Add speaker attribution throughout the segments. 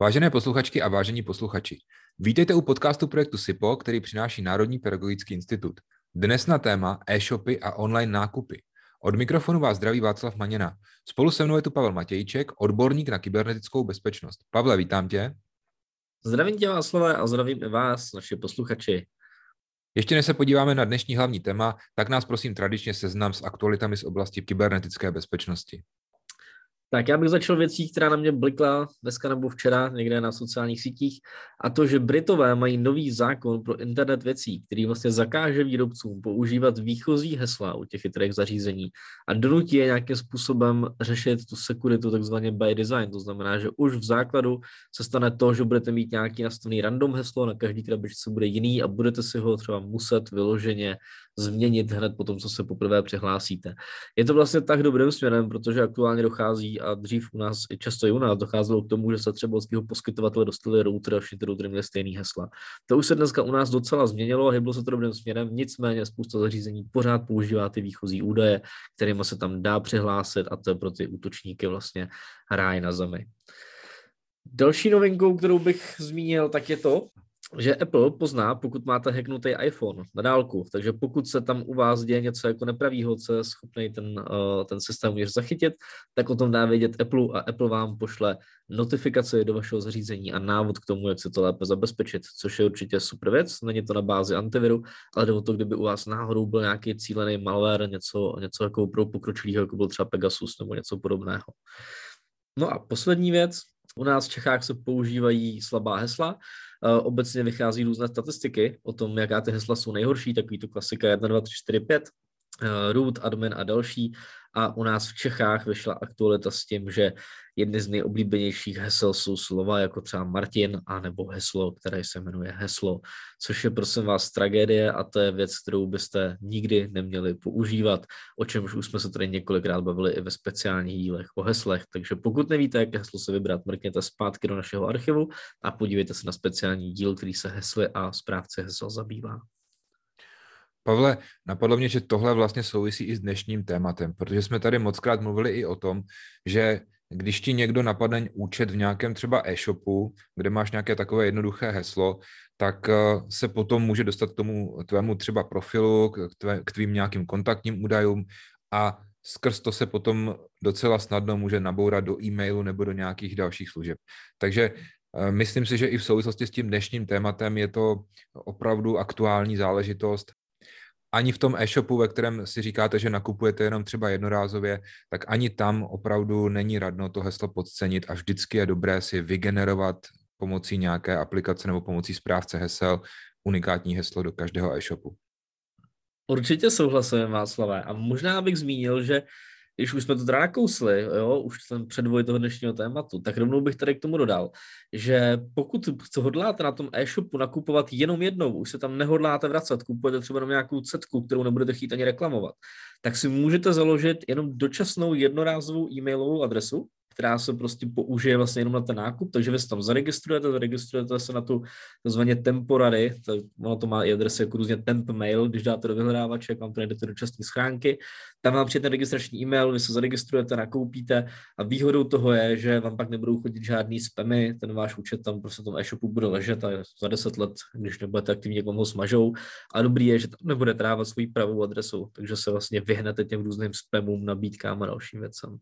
Speaker 1: Vážené posluchačky a vážení posluchači, vítejte u podcastu projektu SIPO, který přináší Národní pedagogický institut. Dnes na téma e-shopy a online nákupy. Od mikrofonu vás zdraví Václav Maněna. Spolu se mnou je tu Pavel Matějček, odborník na kybernetickou bezpečnost. Pavle, vítám tě.
Speaker 2: Zdravím tě Václave a zdravím i vás, naši posluchači.
Speaker 1: Ještě než se podíváme na dnešní hlavní téma, tak nás prosím tradičně seznam s aktualitami z oblasti kybernetické bezpečnosti.
Speaker 2: Tak já bych začal věcí, která na mě blikla dneska nebo včera někde na sociálních sítích, a to, že Britové mají nový zákon pro internet věcí, který vlastně zakáže výrobcům používat výchozí hesla u těch chytrých zařízení a donutí je nějakým způsobem řešit tu sekuritu takzvaně by design. To znamená, že už v základu se stane to, že budete mít nějaký nastavený random heslo, na každý krabičce bude jiný a budete si ho třeba muset vyloženě změnit hned po tom, co se poprvé přihlásíte. Je to vlastně tak dobrým směrem, protože aktuálně dochází a dřív u nás, i často i u nás, docházelo k tomu, že se třeba od poskytovatele dostali router a všichni routery měli stejný hesla. To už se dneska u nás docela změnilo a hyblo se to dobrým směrem, nicméně spousta zařízení pořád používá ty výchozí údaje, kterými se tam dá přihlásit a to je pro ty útočníky vlastně ráj na zemi. Další novinkou, kterou bych zmínil, tak je to, že Apple pozná, pokud máte hacknutý iPhone na dálku, takže pokud se tam u vás děje něco jako nepravýho, co je schopný ten, uh, ten systém může zachytit, tak o tom dá vědět Apple a Apple vám pošle notifikaci do vašeho zařízení a návod k tomu, jak se to lépe zabezpečit, což je určitě super věc. Není to na bázi antiviru, ale jde o to, kdyby u vás náhodou byl nějaký cílený malware, něco, něco jako pro pokročilého, jako byl třeba Pegasus nebo něco podobného. No a poslední věc, u nás v Čechách se používají slabá hesla, Obecně vychází různé statistiky o tom, jaká ty hesla jsou nejhorší, takový to klasika 1, 2, 3, 4, 5, root, admin a další. A u nás v Čechách vyšla aktualita s tím, že jedny z nejoblíbenějších hesel jsou slova jako třeba Martin a nebo heslo, které se jmenuje heslo, což je prosím vás tragédie a to je věc, kterou byste nikdy neměli používat, o čemž už jsme se tady několikrát bavili i ve speciálních dílech o heslech. Takže pokud nevíte, jaké heslo se vybrat, mrkněte zpátky do našeho archivu a podívejte se na speciální díl, který se hesly a správce hesel zabývá.
Speaker 1: Pavle, napadlo mě, že tohle vlastně souvisí i s dnešním tématem, protože jsme tady mockrát mluvili i o tom, že když ti někdo napadne účet v nějakém třeba e-shopu, kde máš nějaké takové jednoduché heslo, tak eh, se potom může dostat k tomu tvému třeba profilu, k, tvé, k tvým nějakým kontaktním údajům a skrz to se potom docela snadno může nabourat do e-mailu nebo do nějakých dalších služeb. Takže eh, myslím si, že i v souvislosti s tím dnešním tématem je to opravdu aktuální záležitost ani v tom e-shopu, ve kterém si říkáte, že nakupujete jenom třeba jednorázově, tak ani tam opravdu není radno to heslo podcenit a vždycky je dobré si vygenerovat pomocí nějaké aplikace nebo pomocí správce hesel unikátní heslo do každého e-shopu.
Speaker 2: Určitě souhlasím, Václavé. A možná bych zmínil, že když už jsme to teda nakousli, jo, už ten předvoj toho dnešního tématu, tak rovnou bych tady k tomu dodal, že pokud co hodláte na tom e-shopu nakupovat jenom jednou, už se tam nehodláte vracet, kupujete třeba jenom nějakou cetku, kterou nebudete chtít ani reklamovat, tak si můžete založit jenom dočasnou jednorázovou e-mailovou adresu, která se prostě použije vlastně jenom na ten nákup, takže vy se tam zaregistrujete, zaregistrujete se na tu takzvaně temporary, to, ono to má i adresy jako různě temp mail, když dáte do vyhledávače, jak vám to najdete do častní schránky, tam vám přijde ten registrační e-mail, vy se zaregistrujete, nakoupíte a výhodou toho je, že vám pak nebudou chodit žádný spamy, ten váš účet tam prostě v tom e-shopu bude ležet a za 10 let, když nebudete aktivně, vám ho smažou. A dobrý je, že tam nebude trávat svoji pravou adresu, takže se vlastně vyhnete těm různým spamům, nabídkám a dalším věcem.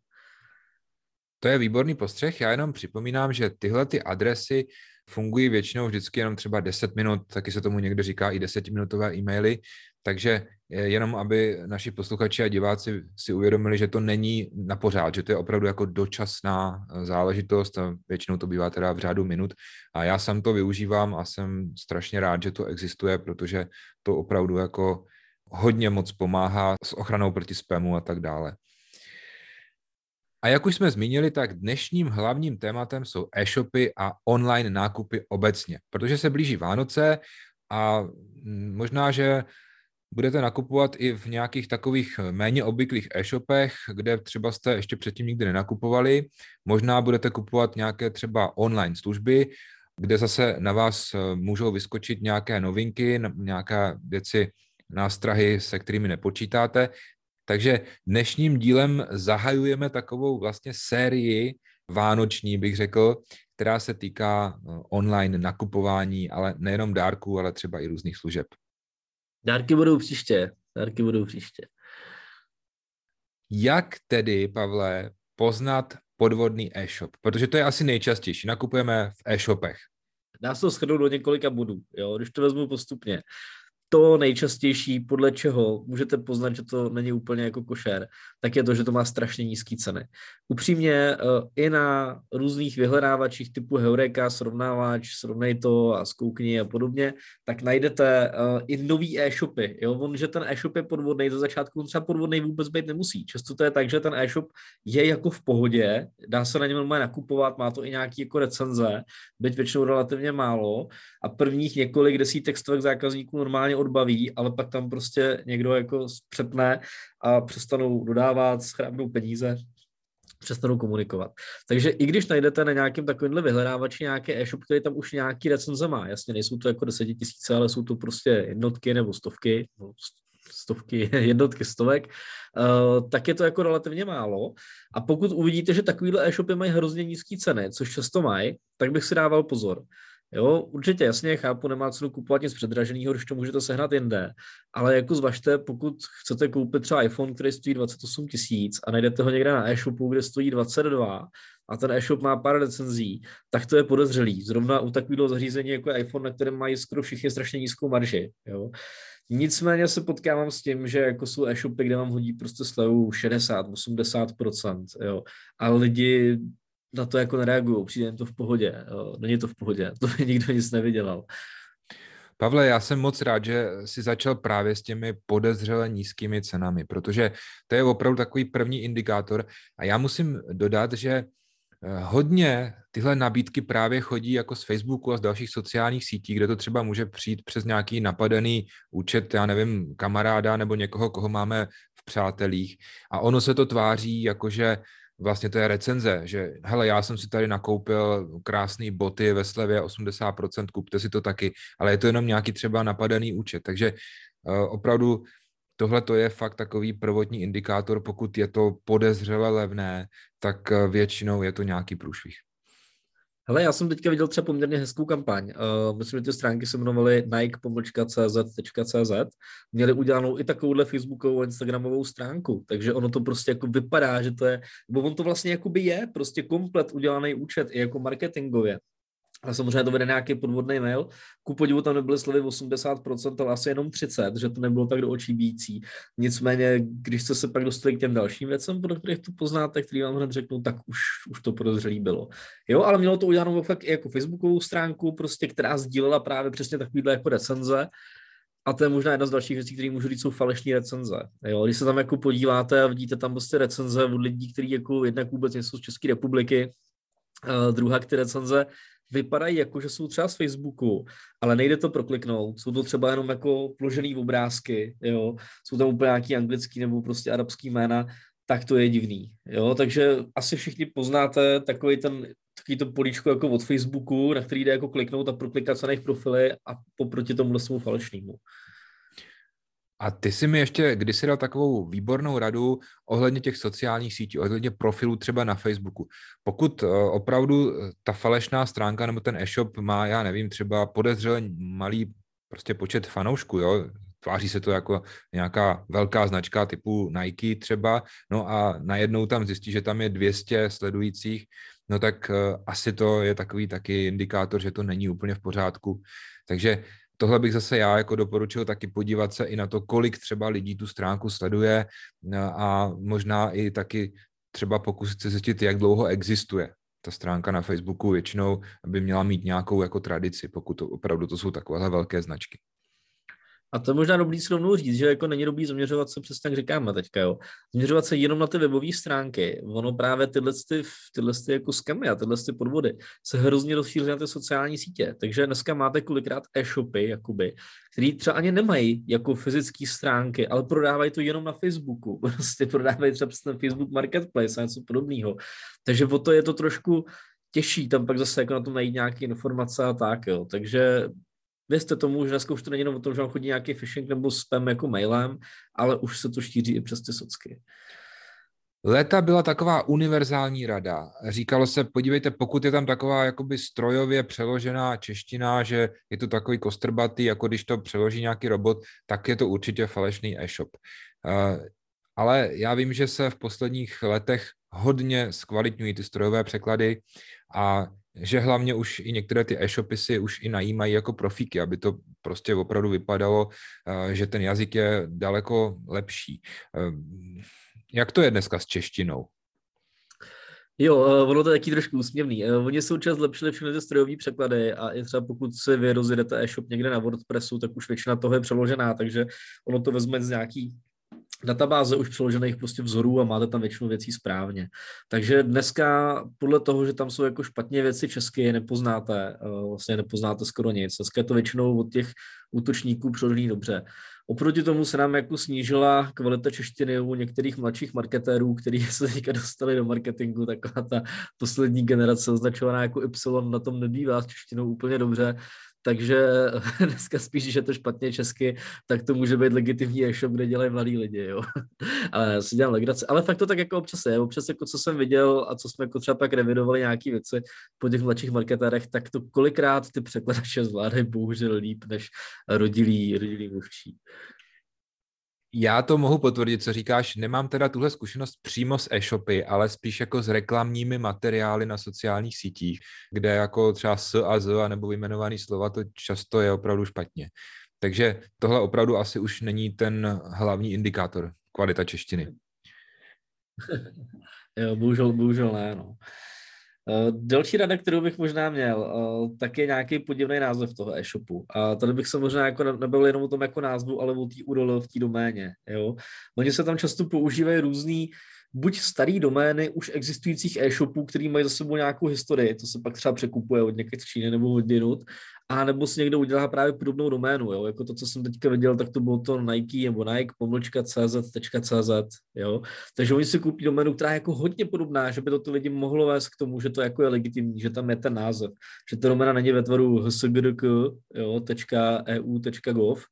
Speaker 1: To je výborný postřeh. Já jenom připomínám, že tyhle ty adresy fungují většinou vždycky jenom třeba 10 minut, taky se tomu někdo říká i 10-minutové e-maily, takže jenom aby naši posluchači a diváci si uvědomili, že to není na pořád, že to je opravdu jako dočasná eh, záležitost a většinou to bývá teda v řádu minut. A já sám to využívám a jsem strašně rád, že to existuje, protože to opravdu jako hodně moc pomáhá s ochranou proti spamu a tak dále. A jak už jsme zmínili, tak dnešním hlavním tématem jsou e-shopy a online nákupy obecně, protože se blíží Vánoce a možná, že budete nakupovat i v nějakých takových méně obvyklých e-shopech, kde třeba jste ještě předtím nikdy nenakupovali. Možná budete kupovat nějaké třeba online služby, kde zase na vás můžou vyskočit nějaké novinky, nějaké věci, nástrahy, se kterými nepočítáte. Takže dnešním dílem zahajujeme takovou vlastně sérii vánoční, bych řekl, která se týká eh, online nakupování, ale nejenom dárků, ale třeba i různých služeb.
Speaker 2: Dárky budou příště. Dárky budou příště.
Speaker 1: Jak tedy, Pavle, poznat podvodný e-shop? Protože to je asi nejčastější. Nakupujeme v e-shopech.
Speaker 2: Dá se to shrnout do několika bodů, jo? když to vezmu postupně to nejčastější, podle čeho můžete poznat, že to není úplně jako košer, tak je to, že to má strašně nízké ceny. Upřímně eh, i na různých vyhledávačích typu Heureka, srovnávač, srovnej to a zkoukni a podobně, tak najdete uh, i nový e-shopy. Jo? On, že ten e-shop je podvodný, za začátku on třeba podvodný vůbec být nemusí. Často to je tak, že ten e-shop je jako v pohodě, dá se na něm nakupovat, má to i nějaký jako recenze, byť většinou relativně málo a prvních několik desítek stovek zákazníků normálně odbaví, ale pak tam prostě někdo jako přepne a přestanou dodávat, schrábnou peníze, přestanou komunikovat. Takže i když najdete na nějakém takovémhle vyhledávači nějaký e-shop, který tam už nějaký recenze má, jasně nejsou to jako tisíce, ale jsou to prostě jednotky nebo stovky, no, stovky, jednotky stovek, uh, tak je to jako relativně málo. A pokud uvidíte, že takovýhle e-shopy mají hrozně nízké ceny, což často mají, tak bych si dával pozor. Jo, určitě jasně, chápu, nemá cenu kupovat nic předraženého, když to můžete sehnat jinde, ale jako zvažte, pokud chcete koupit třeba iPhone, který stojí 28 tisíc a najdete ho někde na e-shopu, kde stojí 22 a ten e-shop má pár recenzí, tak to je podezřelý. Zrovna u takového zařízení jako je iPhone, na kterém mají skoro všichni strašně nízkou marži. Jo. Nicméně se potkávám s tím, že jako jsou e-shopy, kde vám hodí prostě slevu 60-80%, jo. A lidi na to jako nereagují, přijde jim to v pohodě, není to v pohodě, to by nikdo nic nevydělal.
Speaker 1: Pavle, já jsem moc rád, že si začal právě s těmi podezřele nízkými cenami, protože to je opravdu takový první indikátor a já musím dodat, že eh, hodně tyhle nabídky právě chodí jako z Facebooku a z dalších sociálních sítí, kde to třeba může přijít přes nějaký napadený účet, já nevím, kamaráda nebo někoho, koho máme v přátelích. A ono se to tváří jako, že vlastně to je recenze, že hele, já jsem si tady nakoupil krásné boty ve slevě 80%, kupte si to taky, ale je to jenom nějaký třeba napadený účet, takže uh, opravdu tohle to je fakt takový prvotní indikátor, pokud je to podezřele levné, tak uh, většinou je to nějaký průšvih.
Speaker 2: Hele, já jsem teďka viděl třeba poměrně hezkou kampaň. Uh, myslím, že ty stránky se jmenovaly nike.cz.cz. Měli udělanou i takovouhle facebookovou a instagramovou stránku, takže ono to prostě jako vypadá, že to je, nebo on to vlastně jakoby je, prostě komplet udělaný účet i jako marketingově. A samozřejmě to vede nějaký podvodný mail. Ku podivu tam nebyly slovy 80%, ale asi jenom 30%, že to nebylo tak do očí bíjící. Nicméně, když jste se pak dostali k těm dalším věcem, podle kterých to poznáte, který vám hned řeknu, tak už, už to podezřelý bylo. Jo, ale mělo to udělanou fakt i jako facebookovou stránku, prostě, která sdílela právě přesně takovýhle jako recenze. A to je možná jedna z dalších věcí, které můžu říct, jsou falešní recenze. Jo, když se tam jako podíváte a vidíte tam prostě recenze od lidí, kteří jako jednak vůbec nejsou z České republiky, uh, druhá ty recenze vypadají jako, že jsou třeba z Facebooku, ale nejde to prokliknout. Jsou to třeba jenom jako vložený obrázky, jo. Jsou tam úplně nějaký anglický nebo prostě arabský jména, tak to je divný, jo. Takže asi všichni poznáte takový ten takový to políčko jako od Facebooku, na který jde jako kliknout a proklikat se na jejich profily a poproti tomu svému falešnému.
Speaker 1: A ty si mi ještě kdysi dal takovou výbornou radu ohledně těch sociálních sítí, ohledně profilů třeba na Facebooku. Pokud eh, opravdu eh, ta falešná stránka nebo ten e-shop má, já nevím, třeba podezřele malý prostě počet fanoušků, jo, tváří se to jako nějaká velká značka typu Nike třeba, no a najednou tam zjistí, že tam je 200 sledujících, no tak uh, asi to je takový taky indikátor, že to není úplně v pořádku. Takže tohle bych zase já jako doporučil taky podívat se i na to, kolik třeba lidí tu stránku sleduje a možná i taky třeba pokusit se zjistit, jak dlouho existuje ta stránka na Facebooku většinou by měla mít nějakou jako tradici, pokud to opravdu to jsou takovéhle velké značky.
Speaker 2: A to je možná dobrý si rovnou říct, že jako není dobrý zaměřovat se přesně, jak říkáme teďka, jo. Zaměřovat se jenom na ty webové stránky. Ono právě tyhle, ty, tyhle ty jako skamy a tyhle ty podvody se hrozně rozšíří na ty sociální sítě. Takže dneska máte kolikrát e-shopy, jakoby, který třeba ani nemají jako fyzické stránky, ale prodávají to jenom na Facebooku. Prostě prodávají třeba přes ten Facebook Marketplace a něco podobného. Takže o to je to trošku těžší tam pak zase jako na tom najít nějaké informace a tak, jo. Takže Věřte tomu, že dneska už to není jenom o tom, že vám chodí nějaký phishing nebo spam jako mailem, ale už se to šíří i přes ty socky.
Speaker 1: Leta byla taková univerzální rada. Říkalo se, podívejte, pokud je tam taková jakoby strojově přeložená čeština, že je to takový kostrbatý, jako když to přeloží nějaký robot, tak je to určitě falešný e-shop. Ale já vím, že se v posledních letech hodně zkvalitňují ty strojové překlady a že hlavně už i některé ty e-shopy si už i najímají jako profíky, aby to prostě opravdu vypadalo, uh, že ten jazyk je daleko lepší. Uh, jak to je dneska s češtinou?
Speaker 2: Jo, eh, ono to je taky trošku úsměvný. Eh, oni jsou čas zlepšili všechny ty strojové překlady a i třeba pokud se vy rozjedete e-shop někde na WordPressu, tak už většina toho je přeložená, takže ono to vezme z nějaký databáze už přeložených prostě vzorů a máte tam většinu věcí správně. Takže dneska podle toho, že tam jsou jako špatně věci česky, nepoznáte, eh, vlastně nepoznáte skoro nic. Dneska je to většinou od těch útočníků přeložený dobře. Oproti tomu se nám jako snížila kvalita češtiny u některých mladších marketérů, kteří se teďka dostali do marketingu, taková ta poslední generace označovaná jako Y na tom nebývá s češtinou úplně dobře, takže dneska spíš, že je to špatně česky, tak to může být legitimní e-shop, kde dělají mladí lidi, jo. Ale já si dělám legraci. Ale fakt to tak jako občas je. Občas jako co jsem viděl a co jsme jako třeba pak revidovali nějaké věci po těch mladších marketérech, tak to kolikrát ty překladače zvládají bohužel líp než rodilí, rodilí mluvčí.
Speaker 1: Já to mohu potvrdit, co říkáš. Nemám teda tuhle zkušenost přímo s e-shopy, ale spíš jako s reklamními materiály na sociálních sítích, kde jako třeba s a z a nebo vyjmenovaný slova, to často je opravdu špatně. Takže tohle opravdu asi už není ten hlavní indikátor kvalita češtiny.
Speaker 2: jo, bohužel, bohužel ne, no. Uh, další rada, kterou bych možná měl, uh, tak je nějaký podivný název toho e-shopu. A tady bych se možná jako nebyl jenom o tom jako názvu, ale o té URL v té doméně. Jo? Oni se tam často používají různý buď starý domény už existujících e-shopů, který mají za sebou nějakou historii, to se pak třeba překupuje od někde z Číny nebo od jinut, a nebo si někdo udělá právě podobnou doménu, jo? jako to, co jsem teďka viděl, tak to bylo to Nike nebo Nike, pomlčka CZ.cz, jo? takže oni si koupí doménu, která je jako hodně podobná, že by to lidi mohlo vést k tomu, že to jako je legitimní, že tam je ten název, že ta doména není ve tvaru hsgdk, jo, .eu.gov,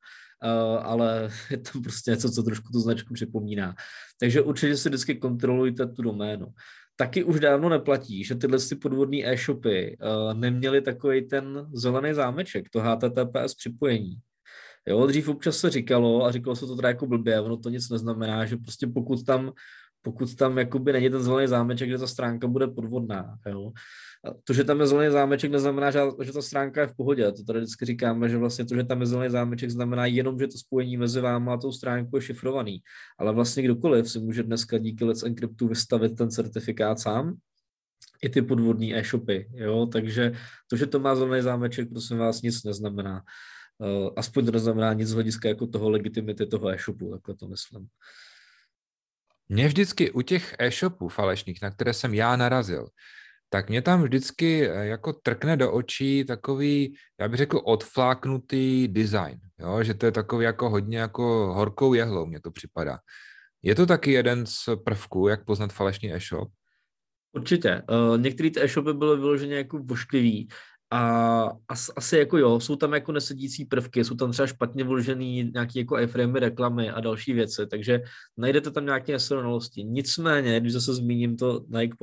Speaker 2: Uh, ale je tam prostě něco, co trošku tu značku připomíná. Takže určitě si vždycky kontrolujte tu doménu taky už dávno neplatí, že tyhle ty podvodní e-shopy uh, neměly takový ten zelený zámeček, to HTTPS připojení. Jo, dřív občas se říkalo, a říkalo se to teda jako blbě, ono to nic neznamená, že prostě pokud tam pokud tam jakoby není ten zelený zámeček, že ta stránka bude podvodná. Jo. A to, že tam je zelený zámeček, neznamená, že, ta stránka je v pohodě. To tady vždycky říkáme, že vlastně to, že tam je zelený zámeček, znamená jenom, že to spojení mezi váma a tou stránkou je šifrovaný. Ale vlastně kdokoliv si může dneska díky Let's Encryptu vystavit ten certifikát sám, i ty podvodní e-shopy, jo, takže to, že to má zelený zámeček, prosím vás, nic neznamená. Uh, aspoň to neznamená nic z hlediska jako toho legitimity toho e-shopu, takhle to myslím.
Speaker 1: Mě vždycky u těch e-shopů falešných, na které jsem já narazil, tak mě tam vždycky eh, jako trkne do očí takový, já bych řekl, odfláknutý design, jo? že to je takový jako hodně jako horkou jehlou, mně to připadá. Je to taky jeden z prvků, jak poznat falešný e-shop?
Speaker 2: Určitě. Uh, některé ty e-shopy byly vyloženě jako vošklivý a as, asi jako jo, jsou tam jako nesedící prvky, jsou tam třeba špatně vložený nějaký jako iframe reklamy a další věci, takže najdete tam nějaké nesrovnalosti. Nicméně, když zase zmíním to Nike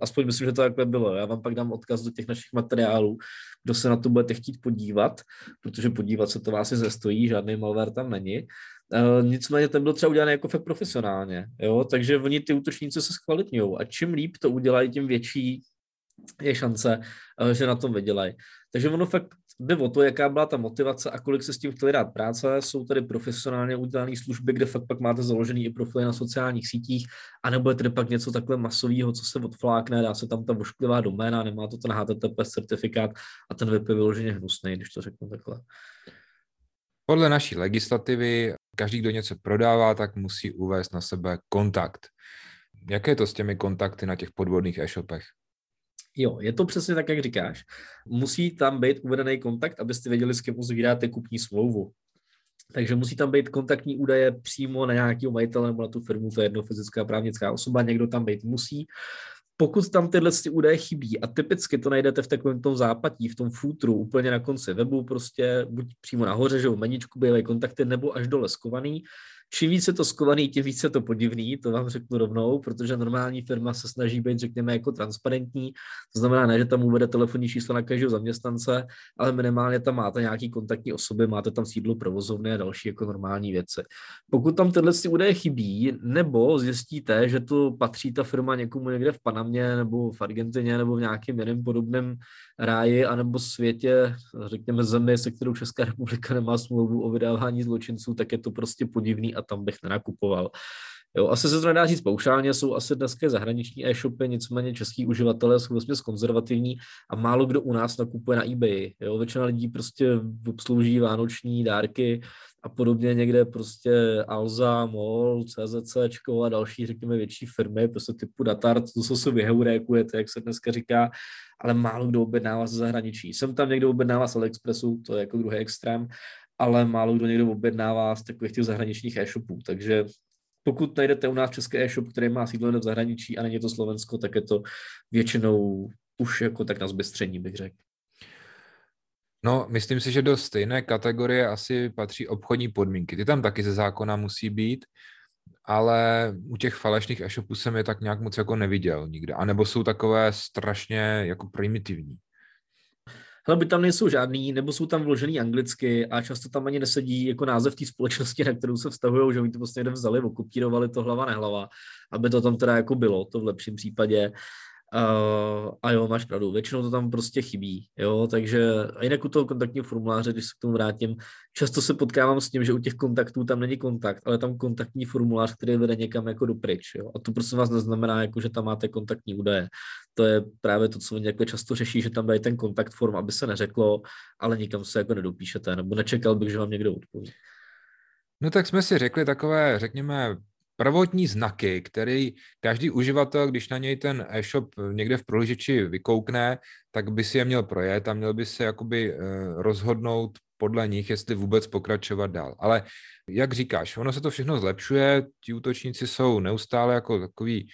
Speaker 2: aspoň myslím, že to takhle bylo, já vám pak dám odkaz do těch našich materiálů, kdo se na to budete chtít podívat, protože podívat se to vás i zestojí, žádný malware tam není. Uh, nicméně ten byl třeba udělaný jako fakt profesionálně, jo? takže oni ty útočníci se zkvalitňují a čím líp to udělají, tím větší je šance, eh, že na tom vydělají. Takže ono fakt jde o to, jaká byla ta motivace a kolik se s tím chtěli dát práce. Jsou tady profesionálně udělané služby, kde fakt pak máte založený i profily na sociálních sítích, anebo je tady pak něco takhle masového, co se odflákne, dá se tam ta vošklivá doména, nemá to ten HTTP certifikát a ten web je vyloženě hnusný, když to řeknu takhle.
Speaker 1: Podle naší legislativy, každý, kdo něco prodává, tak musí uvést na sebe kontakt. Jaké je to s těmi kontakty na těch podvodných e-shopech?
Speaker 2: Jo, je to přesně tak, jak říkáš. Musí tam být uvedený kontakt, abyste věděli, s kým uzvíráte kupní smlouvu. Takže musí tam být kontaktní údaje přímo na nějakého majitele nebo na tu firmu, to je jedno fyzická právnická osoba, někdo tam být musí. Pokud tam tyhle ty údaje chybí, a typicky to najdete v takovém tom zápatí, v tom futru, úplně na konci webu, prostě buď přímo nahoře, že v meničku bývají kontakty, nebo až dole skovaný, čím více to skovaný, tím více to podivný, to vám řeknu rovnou, protože normální firma se snaží být, řekněme, jako transparentní. To znamená, ne, že tam uvede telefonní číslo na každého zaměstnance, ale minimálně tam máte nějaký kontaktní osoby, máte tam sídlo provozovny a další jako normální věci. Pokud tam tyhle údaje chybí, nebo zjistíte, že to patří ta firma někomu někde v Panamě nebo v Argentině nebo v nějakém jiném podobném ráji anebo světě, řekněme zemi, se kterou Česká republika nemá smlouvu o vydávání zločinců, tak je to prostě podivný a tam bych nenakupoval. Jo, asi se to nedá říct paušálně, jsou asi dneska zahraniční e-shopy, nicméně český uživatelé jsou vlastně konzervativní a málo kdo u nás nakupuje na eBay. Jo, většina lidí prostě obslouží vánoční dárky a podobně někde prostě Alza, MOL, CZC a další, řekněme, větší firmy, prostě typu Datart, to co se vyheurékujete, jak se dneska říká, ale málo kdo objednává ze zahraničí. Jsem tam někdo objednává z AliExpressu, to je jako druhý extrém, ale málo kdo někdo objednává z takových těch zahraničních e-shopů, takže pokud najdete u nás český e-shop, který má sídlo v zahraničí a není to Slovensko, tak je to většinou už jako tak na zbystření, bych řekl.
Speaker 1: No, myslím si, že do stejné kategorie asi patří obchodní podmínky. Ty tam taky ze zákona musí být, ale u těch falešných e-shopů jsem je tak nějak moc jako neviděl nikde. A nebo jsou takové strašně jako primitivní.
Speaker 2: Hele, by tam nejsou žádný, nebo jsou tam vložený anglicky a často tam ani nesedí jako název té společnosti, na kterou se vztahují, že oni to prostě někde vzali, okupírovali to hlava nehlava, aby to tam teda jako bylo, to v lepším případě. Uh, a jo, máš pravdu, většinou to tam prostě chybí, jo, takže a jinak u toho kontaktního formuláře, když se k tomu vrátím, často se potkávám s tím, že u těch kontaktů tam není kontakt, ale tam kontaktní formulář, který vede někam jako dopryč, jo, a to prostě vás neznamená, jako, že tam máte kontaktní údaje. To je právě to, co oni jako často řeší, že tam dají ten kontakt form, aby se neřeklo, ale nikam se jako nedopíšete, nebo nečekal bych, že vám někdo odpoví.
Speaker 1: No tak jsme si řekli takové, řekněme, prvotní znaky, který každý uživatel, když na něj ten e-shop někde v prohlížeči vykoukne, tak by si je měl projet a měl by se jakoby eh, rozhodnout podle nich, jestli vůbec pokračovat dál. Ale jak říkáš, ono se to všechno zlepšuje, ti útočníci jsou neustále jako takový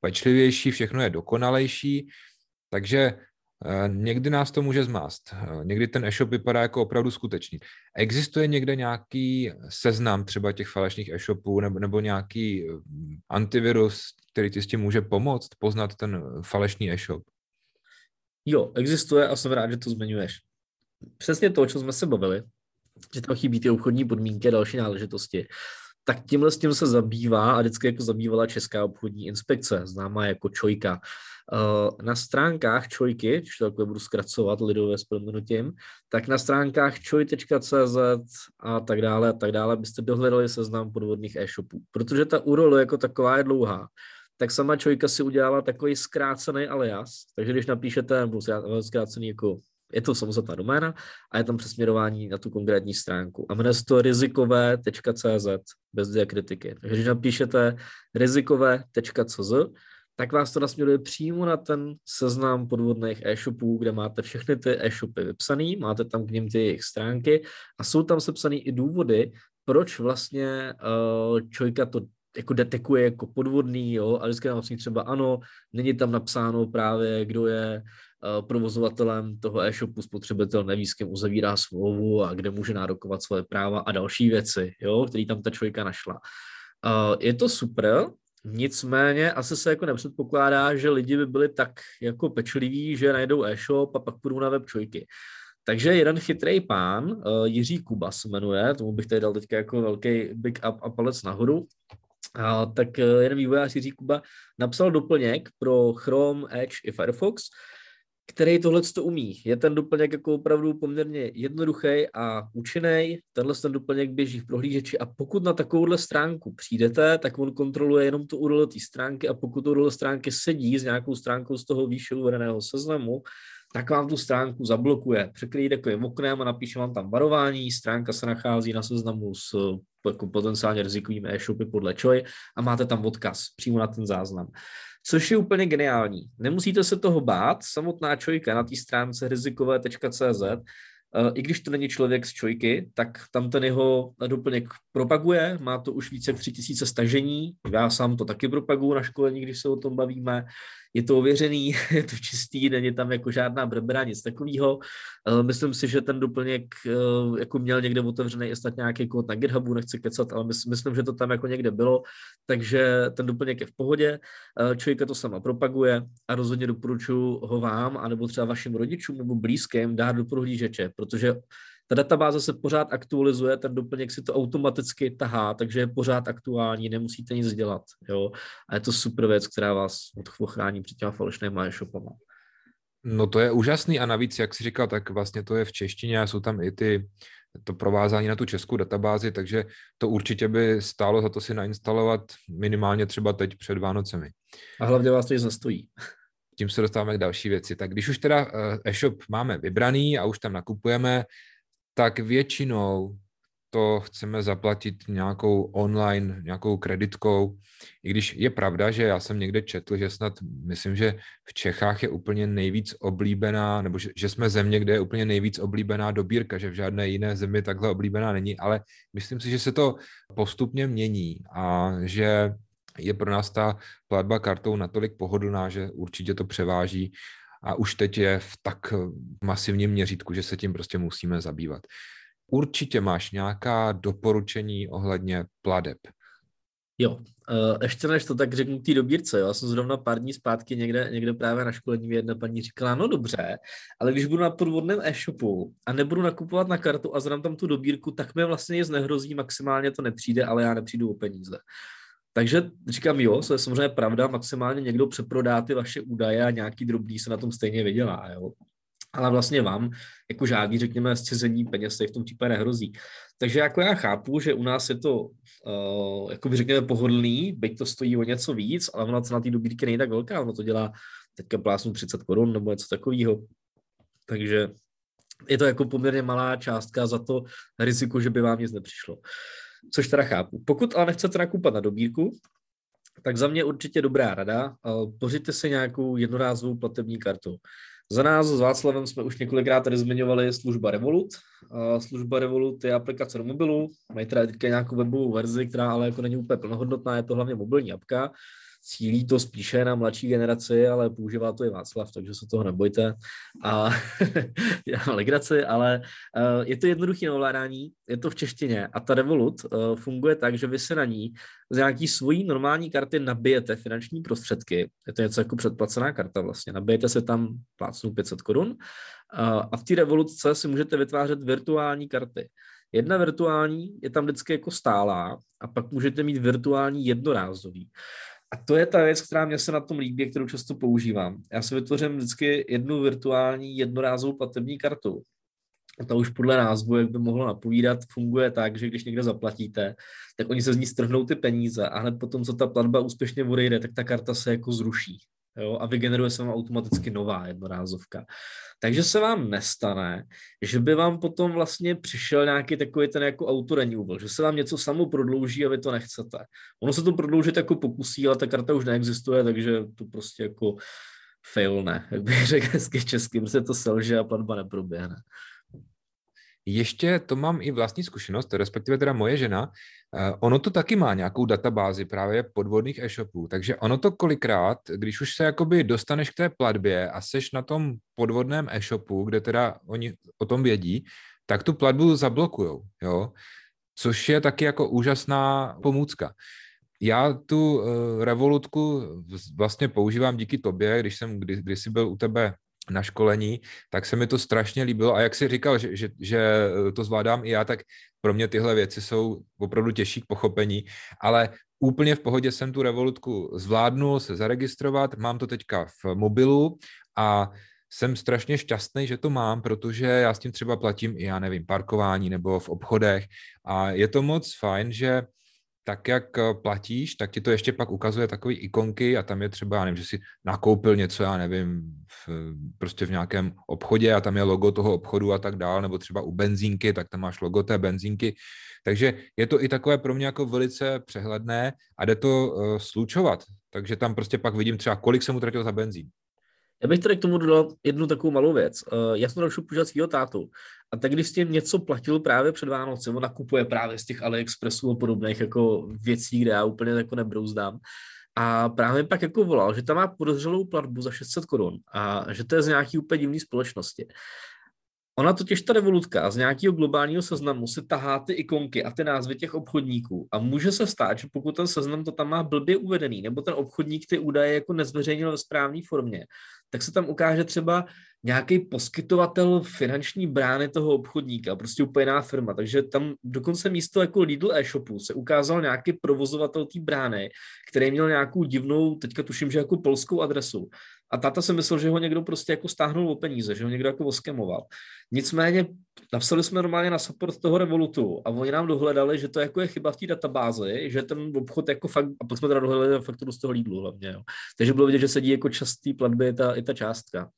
Speaker 1: pečlivější, všechno je dokonalejší, takže někdy nás to může zmást. Eh, někdy ten e-shop vypadá jako opravdu skutečný. Existuje někde nějaký seznam třeba těch falešných e-shopů nebo, nebo nějaký eh, antivirus, který ti s tím může pomoct poznat ten falešný e-shop?
Speaker 2: Jo, existuje a jsem rád, že to zmiňuješ. Přesně to, o čem jsme se bavili, že tam chybí ty obchodní podmínky a další náležitosti, tak tímhle s tím se zabývá a vždycky jako zabývala Česká obchodní inspekce, známá jako Čojka. Eh, na stránkách Čojky, když to takhle budu zkracovat lidové s proměnutím, tak na stránkách čoj.cz a tak dále a tak dále byste dohledali seznam podvodných e-shopů. Protože ta URL jako taková je dlouhá, tak sama Čojka si udělala takový zkrácený alias, takže když napíšete, nebo zkrácený jako je to samostatná doména a je tam přesměrování na tu konkrétní stránku. A jmenuje se to rizikové.cz bez diakritiky. Takže když napíšete rizikové.cz, tak vás to nasměruje přímo na ten seznam podvodných e-shopů, kde máte všechny ty e-shopy vypsané, máte tam k ním ty jejich stránky a jsou tam sepsané i důvody, proč vlastně uh, Čojka to jako detekuje jako podvodný, jo, a vždycky tam třeba ano, není tam napsáno právě, kdo je uh, provozovatelem toho e-shopu, spotřebitel neví, s kým uzavírá smlouvu a kde může nárokovat svoje práva a další věci, jo, který tam ta člověka našla. Uh, je to super, Nicméně asi se jako nepředpokládá, že lidi by byli tak jako pečliví, že najdou e-shop a pak půjdou na web čojky. Takže jeden chytrý pán, uh, Jiří Kuba se jmenuje, tomu bych tady dal teďka jako velký big up a palec nahoru, uh, tak uh, jeden vývojář Jiří Kuba napsal doplněk pro Chrome, Edge i Firefox, který tohle to umí. Je ten doplněk jako opravdu poměrně jednoduchý a účinný. Tenhle ten doplněk běží v prohlížeči a pokud na takovouhle stránku přijdete, tak on kontroluje jenom tu URL té stránky a pokud URL stránky sedí s nějakou stránkou z toho výše uvedeného seznamu, tak vám tu stránku zablokuje. Překryjí takovým oknem a napíše vám tam varování, stránka se nachází na seznamu s jako potenciálně rizikovými e-shopy podle ČOJ a máte tam odkaz přímo na ten záznam což je úplně geniální. Nemusíte se toho bát, samotná čojka na té stránce rizikové.cz, eh, i když to není člověk z čojky, tak tam ten jeho doplněk propaguje, má to už více jak tři tisíce stažení, já sám to taky propaguju na školení, když se o tom bavíme. Je to ověřený, je to čistý, není tam jako žádná brbra, nic takového. Uh, myslím si, že ten doplněk uh, jako měl někde otevřený i snad nějaký kód na GitHubu, nechci kecat, ale myslím, že to tam jako někde bylo, takže ten doplněk je v pohodě, uh, člověka to sama propaguje a rozhodně doporučuji ho vám, anebo třeba vašim rodičům nebo blízkým dát do prohlížeče, protože ta databáze se pořád aktualizuje, ten doplněk si to automaticky tahá, takže je pořád aktuální, nemusíte nic dělat. Jo? A je to super věc, která vás ochrání před těma falešnými e-shopama.
Speaker 1: No to je úžasný a navíc, jak jsi říkal, tak vlastně to je v češtině a jsou tam i ty to provázání na tu českou databázi, takže to určitě by stálo za to si nainstalovat minimálně třeba teď před Vánocemi.
Speaker 2: A hlavně vás to zastojí.
Speaker 1: Tím se dostáváme k další věci. Tak když už teda eh, e-shop máme vybraný a už tam nakupujeme, tak většinou to chceme zaplatit nějakou online, nějakou kreditkou. I když je pravda, že já jsem někde četl, že snad myslím, že v Čechách je úplně nejvíc oblíbená, nebo že, že jsme země, kde je úplně nejvíc oblíbená dobírka, že v žádné jiné zemi takhle oblíbená není, ale myslím si, že se to postupně mění a že je pro nás ta platba kartou natolik pohodlná, že určitě to převáží a už teď je v tak masivním měřítku, že se tím prostě musíme zabývat. Určitě máš nějaká doporučení ohledně pladeb.
Speaker 2: Jo, uh, ještě než to tak řeknu té dobírce, jo. já jsem zrovna pár dní zpátky někde, někde právě na školení jedna paní říkala, no dobře, ale když budu na podvodném e-shopu a nebudu nakupovat na kartu a zadám tam tu dobírku, tak mi vlastně nic nehrozí, maximálně to nepřijde, ale já nepřijdu o peníze. Takže říkám, jo, to je samozřejmě pravda, maximálně někdo přeprodá ty vaše údaje a nějaký drobný se na tom stejně vydělá, jo. Ale vlastně vám, jako žádný, řekněme, zcizení peněz se v tom případě nehrozí. Takže jako já chápu, že u nás je to, uh, jako by řekněme, pohodlný, byť to stojí o něco víc, ale ona cena té dobírky není tak velká, ono to dělá teďka plásnu 30 korun nebo něco takového. Takže je to jako poměrně malá částka za to riziko, že by vám nic nepřišlo což teda chápu. Pokud ale nechcete nakoupat na dobírku, tak za mě určitě dobrá rada, pořiďte si nějakou jednorázovou platební kartu. Za nás s Václavem jsme už několikrát tady zmiňovali služba Revolut. Služba Revolut je aplikace do mobilu, mají teda nějakou webovou verzi, která ale jako není úplně plnohodnotná, je to hlavně mobilní apka cílí to spíše na mladší generaci, ale používá to i Václav, takže se toho nebojte. A legraci, ale uh, je to jednoduché na ovládání, je to v češtině a ta Revolut uh, funguje tak, že vy se na ní z nějaký svojí normální karty nabijete finanční prostředky. Je to něco jako předplacená karta vlastně. Nabijete se tam plácnu 500 korun uh, a v té revoluce si můžete vytvářet virtuální karty. Jedna virtuální je tam vždycky jako stálá a pak můžete mít virtuální jednorázový. A to je ta věc, která mě se na tom líbí, kterou často používám. Já si vytvořím vždycky jednu virtuální jednorázovou platební kartu. A ta už podle názvu, jak by mohlo napovídat, funguje tak, že když někde zaplatíte, tak oni se z ní strhnou ty peníze a hned potom, co ta platba úspěšně odejde, tak ta karta se jako zruší jo, a vygeneruje se vám automaticky nová jednorázovka. Takže se vám nestane, že by vám potom vlastně přišel nějaký takový ten jako autorenewable, že se vám něco samo prodlouží a vy to nechcete. Ono se to prodloužit jako pokusí, ale ta karta už neexistuje, takže to prostě jako fail ne, jak bych řekl hezky česky, prostě to selže a platba neproběhne.
Speaker 1: Ještě to mám i vlastní zkušenost, respektive teda moje žena. Eh, ono to taky má nějakou databázi právě podvodných e-shopů, takže ono to kolikrát, když už se jakoby dostaneš k té platbě a seš na tom podvodném e-shopu, kde teda oni o tom vědí, tak tu platbu zablokujou, jo? což je taky jako úžasná pomůcka. Já tu uh, revolutku vlastně používám díky tobě, když jsem kdy, kdysi byl u tebe na školení, tak se mi to strašně líbilo. A jak jsi říkal, že, že, že to zvládám i já, tak pro mě tyhle věci jsou opravdu těžší k pochopení, ale úplně v pohodě jsem tu revolutku zvládnul se zaregistrovat, mám to teďka v mobilu a jsem strašně šťastný, že to mám, protože já s tím třeba platím i, já nevím, parkování nebo v obchodech a je to moc fajn, že tak jak eh, platíš, tak ti to ještě pak ukazuje takové ikonky a tam je třeba, já nevím, že si nakoupil něco, já nevím, v, prostě v nějakém obchodě a tam je logo toho obchodu a tak dál, nebo třeba u benzínky, tak tam máš logo té benzínky. Takže je to i takové pro mě jako velice přehledné a jde to uh, slučovat. Takže tam prostě pak vidím třeba, kolik jsem utratil za benzín.
Speaker 2: Já bych tady k tomu dodal jednu takovou malou věc. Uh, já jsem další používat svého tátu. A tak když s tím něco platil právě před Vánoce, on nakupuje právě z těch AliExpressů a podobných jako věcí, kde já úplně jako nebrouzdám. A právě pak jako volal, že tam má podezřelou platbu za 600 korun a že to je z nějaký úplně divný společnosti. Ona totiž ta revolutka z nějakého globálního seznamu si tahá ty ikonky a ty názvy těch obchodníků a může se stát, že pokud ten seznam to tam má blbě uvedený, nebo ten obchodník ty údaje jako nezveřejnil ve správné formě, tak se tam ukáže třeba nějaký poskytovatel finanční brány toho obchodníka, prostě úplně jiná firma. Takže tam dokonce místo jako Lidl e-shopu se ukázal nějaký provozovatel té brány, který měl nějakou divnou, teďka tuším, že jako polskou adresu. A táta si myslel, že ho někdo prostě jako stáhnul o peníze, že ho někdo jako oskemoval. Nicméně napsali jsme normálně na support toho Revolutu a oni nám dohledali, že to jako je chyba v té databázi, že ten obchod jako fakt, a pak jsme teda dohledali fakturu z toho Lidlu hlavně, jo. Takže bylo vidět, že sedí jako častý platby i ta, i ta částka.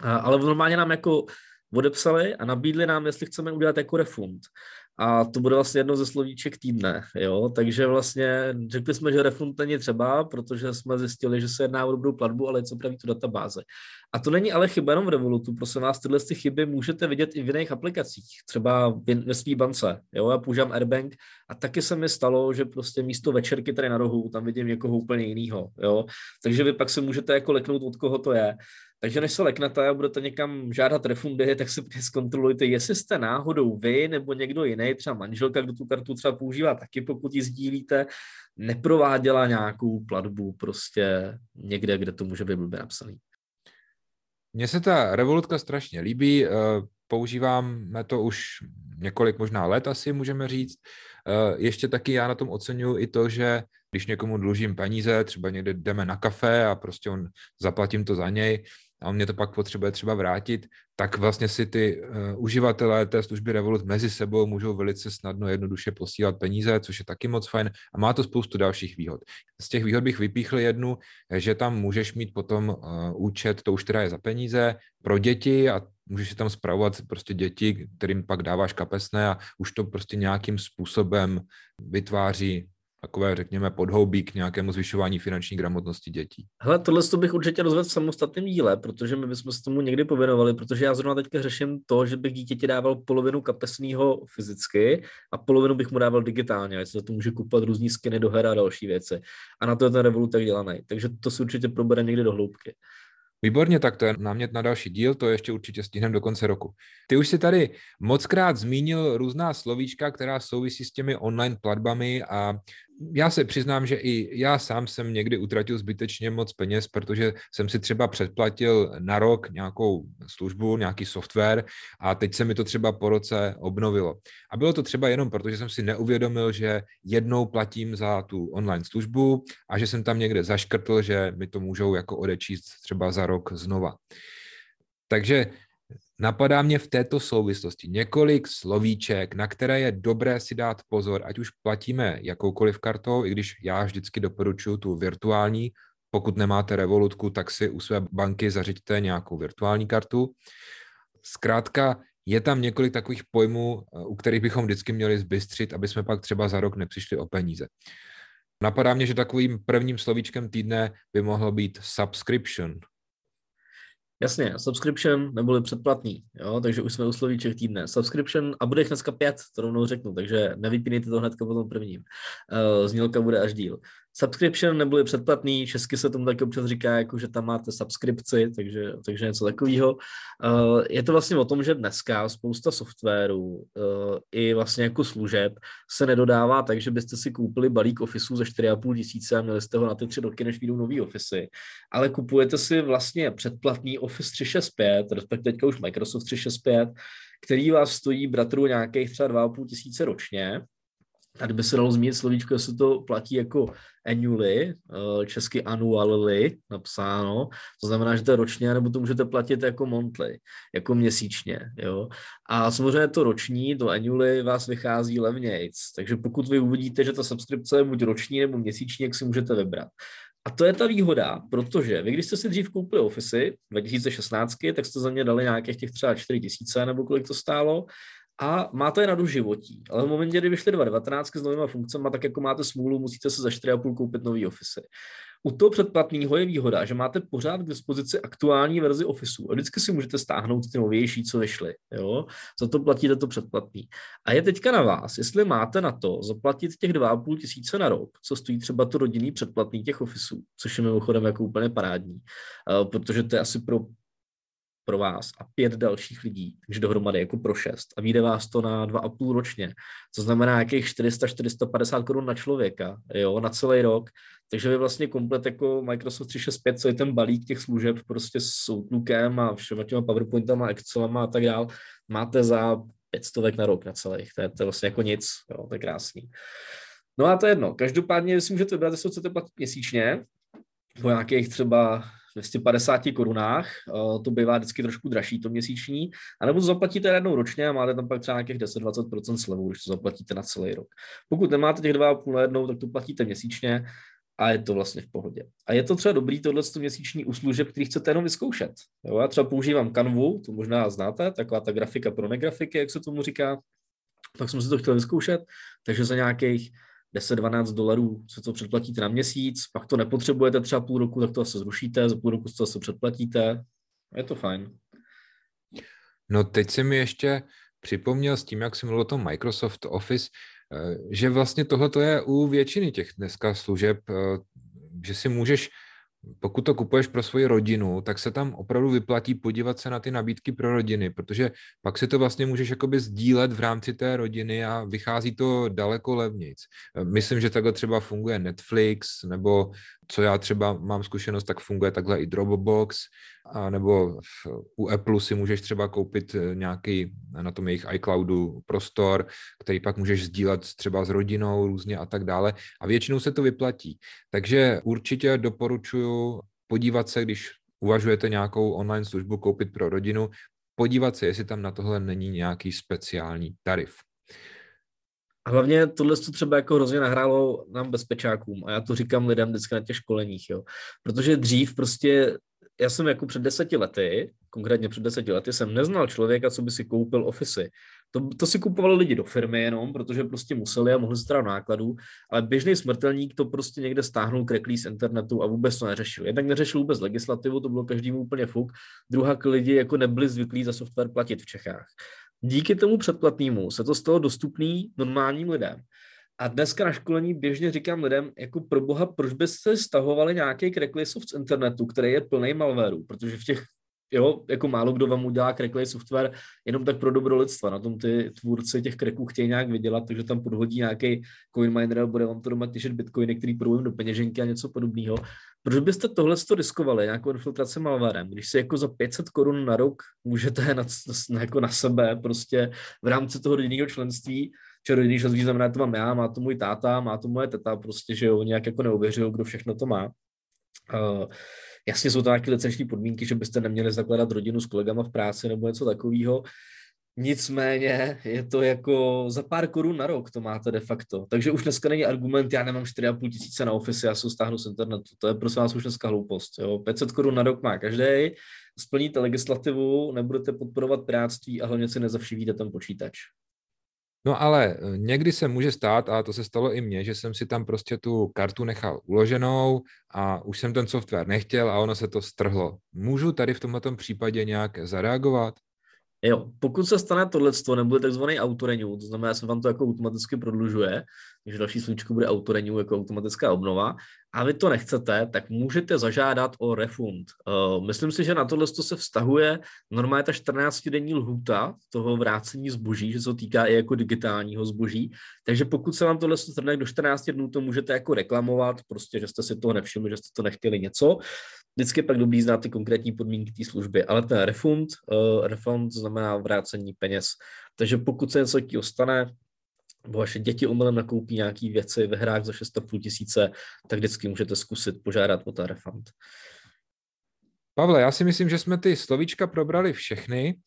Speaker 2: A, ale normálně nám jako odepsali a nabídli nám, jestli chceme udělat jako refund. A to bude vlastně jedno ze slovíček týdne, jo, takže vlastně řekli jsme, že refund není třeba, protože jsme zjistili, že se jedná o dobrou platbu, ale co praví tu databáze. A to není ale chyba jenom v Revolutu, prosím vás, tyhle ty chyby můžete vidět i v jiných aplikacích, třeba ve své bance, jo, já používám Airbank a taky se mi stalo, že prostě místo večerky tady na rohu, tam vidím někoho úplně jiného, jo, takže vy pak se můžete jako leknout, od koho to je. Takže než se leknete a budete někam žádat refundy, tak si zkontrolujte, jestli jste náhodou vy nebo někdo jiný, třeba manželka, kdo tu kartu třeba používá taky, pokud ji sdílíte, neprováděla nějakou platbu prostě někde, kde to může být blbě napsaný.
Speaker 1: Mně se ta revolutka strašně líbí, eh, používáme to už několik možná let asi, můžeme říct. Eh, ještě taky já na tom oceňuji i to, že když někomu dlužím peníze, třeba někde jdeme na kafe a prostě on zaplatím to za něj, a on mě to pak potřebuje třeba vrátit, tak vlastně si ty uh, uživatelé té služby Revolut mezi sebou můžou velice snadno, jednoduše posílat peníze, což je taky moc fajn a má to spoustu dalších výhod. Z těch výhod bych vypíchl jednu, že tam můžeš mít potom uh, účet, to už teda je za peníze, pro děti a můžeš si tam zpravovat prostě děti, kterým pak dáváš kapesné a už to prostě nějakým způsobem vytváří takové, řekněme, podhoubí k nějakému zvyšování finanční gramotnosti dětí.
Speaker 2: Hele, tohle to bych určitě rozvedl v samostatném díle, protože my bychom se tomu někdy pověnovali, protože já zrovna teďka řeším to, že bych dítěti dával polovinu kapesného fyzicky a polovinu bych mu dával digitálně, ať se to může kupovat různý skiny do her a další věci. A na to je ten Revolut tak dělaný. Takže to si určitě probere někdy do hloubky.
Speaker 1: Výborně, tak to je námět na další díl, to ještě určitě stihneme do konce roku. Ty už si tady mockrát zmínil různá slovíčka, která souvisí s těmi online platbami a já se přiznám, že i já sám jsem někdy utratil zbytečně moc peněz, protože jsem si třeba předplatil na rok nějakou službu, nějaký software a teď se mi to třeba po roce obnovilo. A bylo to třeba jenom proto, že jsem si neuvědomil, že jednou platím za tu online službu a že jsem tam někde zaškrtl, že mi to můžou jako odečíst třeba za rok znova. Takže Napadá mě v této souvislosti několik slovíček, na které je dobré si dát pozor, ať už platíme jakoukoliv kartou, i když já vždycky doporučuji tu virtuální, pokud nemáte revolutku, tak si u své banky zařiďte nějakou virtuální kartu. Zkrátka, je tam několik takových pojmů, u kterých bychom vždycky měli zbystřit, aby jsme pak třeba za rok nepřišli o peníze. Napadá mě, že takovým prvním slovíčkem týdne by mohlo být subscription,
Speaker 2: Jasně, subscription neboli předplatný, jo, takže už jsme u slovíček týdne. Subscription a bude jich dneska pět, to rovnou řeknu, takže nevypínejte to hnedka po tom prvním. Uh, znělka bude až díl. Subscription neboli předplatný, česky se tomu taky občas říká, jako že tam máte subskripci, takže, takže něco takového. Uh, je to vlastně o tom, že dneska spousta softwarů uh, i vlastně jako služeb se nedodává tak, že byste si koupili balík Officeů za 4,5 tisíce a měli jste ho na ty tři roky, než vyjdou nový Office, ale kupujete si vlastně předplatný Office 365, respektive teďka už Microsoft 365, který vás stojí bratru nějakých třeba 2,5 tisíce ročně, Tady by se dalo zmínit slovíčko, jestli to platí jako annually, eh, česky annually napsáno, to znamená, že to je ročně, nebo to můžete platit jako monthly, jako měsíčně, jo. A samozřejmě to roční, to annually vás vychází levnějc, takže pokud vy uvidíte, že ta subskripce je buď roční nebo měsíční, jak si můžete vybrat. A to je ta výhoda, protože vy, když jste si dřív koupili Office 2016, tak jste za ně dali nějakých těch třeba 4 tisíce nebo kolik to stálo a máte je na doživotí. Ale v momentě, kdy vyšly 2019 s novými funkcemi, tak jako máte smůlu, musíte se za 4,5 koupit nový Office. u toho předplatného je výhoda, že máte pořád k dispozici aktuální verzi Officeu a vždycky si můžete stáhnout ty novější, co vyšly. Jo? Za to platíte to předplatný. A je teďka na vás, jestli máte na to zaplatit těch 2,5 tisíce na rok, co stojí třeba to rodinný předplatný těch Officeů, což je mimochodem jako úplně parádní, uh, protože to je asi pro pro vás a pět dalších lidí, takže dohromady jako pro šest. A vyjde vás to na dva a půl ročně, co znamená nějakých 400-450 korun na člověka, jo, na celý rok, takže vy vlastně komplet jako Microsoft 365, co je ten balík těch služeb prostě s Outlookem a všema těma PowerPointama, Excelama a tak dál, máte za 500 na rok na celých, to je, to je vlastně jako nic, jo, to je krásný. No a to je jedno, každopádně si můžete vybrat, jestli chcete platit měsíčně, po nějakých třeba 250 korunách, uh, to bývá vždycky trošku dražší to měsíční, anebo to zaplatíte jednou ročně a máte tam pak třeba nějakých 10-20% slevu, když to zaplatíte na celý rok. Pokud nemáte těch 2,5 na jednou, tak to platíte měsíčně a je to vlastně v pohodě. A je to třeba dobrý tohle měsíční u služeb, který chcete jenom vyzkoušet. Jo, já třeba používám Canvu, to možná znáte, taková ta grafika pro negrafiky, jak se tomu říká. Tak jsem si to chtěl vyzkoušet, takže za nějakých 10-12 dolarů se to předplatíte na měsíc, pak to nepotřebujete třeba půl roku, tak to se zrušíte, za půl roku to zase předplatíte. Je to fajn.
Speaker 1: No teď si mi ještě připomněl s tím, jak jsem mluvil o tom Microsoft Office, eh, že vlastně tohle je u většiny těch dneska služeb, eh, že si můžeš pokud to kupuješ pro svoji rodinu, tak se tam opravdu vyplatí podívat se na ty nabídky pro rodiny, protože pak si to vlastně můžeš jakoby sdílet v rámci té rodiny a vychází to daleko levnějc. Myslím, že takhle třeba funguje Netflix, nebo co já třeba mám zkušenost, tak funguje takhle i Dropbox, a nebo v, u Apple si můžeš třeba koupit eh, nějaký na tom jejich iCloudu prostor, který pak můžeš sdílet třeba s rodinou různě a tak dále. A většinou se to vyplatí. Takže určitě doporučuji podívat se, když uvažujete nějakou online službu koupit pro rodinu, podívat se, jestli tam na tohle není nějaký speciální tarif.
Speaker 2: A hlavně tohle to třeba jako hrozně nahrálo nám bezpečákům a já to říkám lidem vždycky na těch školeních, jo. Protože dřív prostě já jsem jako před deseti lety, konkrétně před deseti lety, jsem neznal člověka, co by si koupil ofisy. To, to si kupovali lidi do firmy jenom, protože prostě museli a mohli stát nákladů, ale běžný smrtelník to prostě někde stáhnul kreklí z internetu a vůbec to neřešil. Jednak neřešil vůbec legislativu, to bylo každému úplně fuk. Druhá lidi jako nebyli zvyklí za software platit v Čechách. Díky tomu předplatnému se to stalo dostupný normálním lidem. A dneska na školení běžně říkám lidem, jako pro boha, proč byste stahovali nějaký Cracklisov z internetu, který je plný malwareu, protože v těch, jo, jako málo kdo vám udělá crackless software jenom tak pro dobro lidstva. Na tom ty tvůrci těch cracků chtějí nějak vydělat, takže tam podhodí nějaký coin miner a bude vám to doma těšit bitcoiny, který půjdou do peněženky a něco podobného. Proč byste tohle to riskovali, nějakou infiltraci malwarem, když si jako za 500 korun na rok můžete na, na, jako na sebe prostě v rámci toho rodinného členství že rodinný členství znamená, to mám já, má to můj táta, má to moje teta, prostě, že jo, nějak jako neuvěřil, kdo všechno to má. Uh, jasně jsou to nějaké licenční podmínky, že byste neměli zakládat rodinu s kolegama v práci nebo něco takového. Nicméně je to jako za pár korun na rok to máte de facto. Takže už dneska není argument, já nemám 4,5 tisíce na office, já se stáhnu z internetu. To je prosím vás už dneska hloupost. Jo. 500 korun na rok má každý, splníte legislativu, nebudete podporovat práctví a hlavně si nezavšívíte ten počítač.
Speaker 1: No ale eh, někdy se může stát, a to se stalo i mně, že jsem si tam prostě tu kartu nechal uloženou a už jsem ten software nechtěl a ono se to strhlo. Můžu tady v tomto případě nějak zareagovat?
Speaker 2: Jo, pokud se stane tohle, nebude takzvaný autorenew, to znamená, že se vám to jako automaticky prodlužuje, takže další sluníčko bude autorenew jako automatická obnova, a vy to nechcete, tak můžete zažádat o refund. Uh, myslím si, že na tohle se vztahuje normálně ta 14-denní lhuta toho vrácení zboží, že se to týká i jako digitálního zboží. Takže pokud se vám tohle strne do 14 dnů, to můžete jako reklamovat, prostě, že jste si toho nevšimli, že jste to nechtěli něco. Vždycky pak dobrý znát ty konkrétní podmínky té služby, ale ten refund, uh, refund znamená vrácení peněz. Takže pokud se něco stane, nebo vaše děti omylem nakoupí nějaké věci ve hrách za 6,5 tisíce, tak vždycky můžete zkusit požádat o ten refund.
Speaker 1: Pavle, já si myslím, že jsme ty slovíčka probrali všechny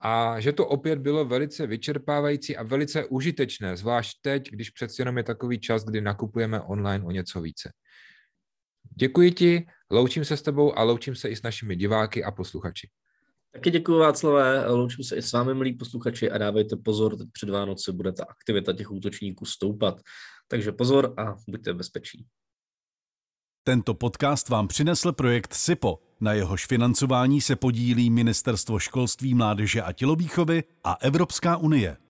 Speaker 1: a že to opět bylo velice vyčerpávající a velice užitečné, zvlášť teď, když přeci jenom je takový čas, kdy nakupujeme online o něco více. Děkuji ti, loučím se s tebou a loučím se i s našimi diváky a posluchači.
Speaker 2: Taky děkuji Václavé, loučím se i s vámi, milí posluchači, a dávejte pozor, teď před Vánoci bude ta aktivita těch útočníků stoupat. Takže pozor a buďte v bezpečí.
Speaker 3: Tento podcast vám přinesl projekt SIPO. Na jehož financování se podílí Ministerstvo školství, mládeže a tělovýchovy a Evropská unie.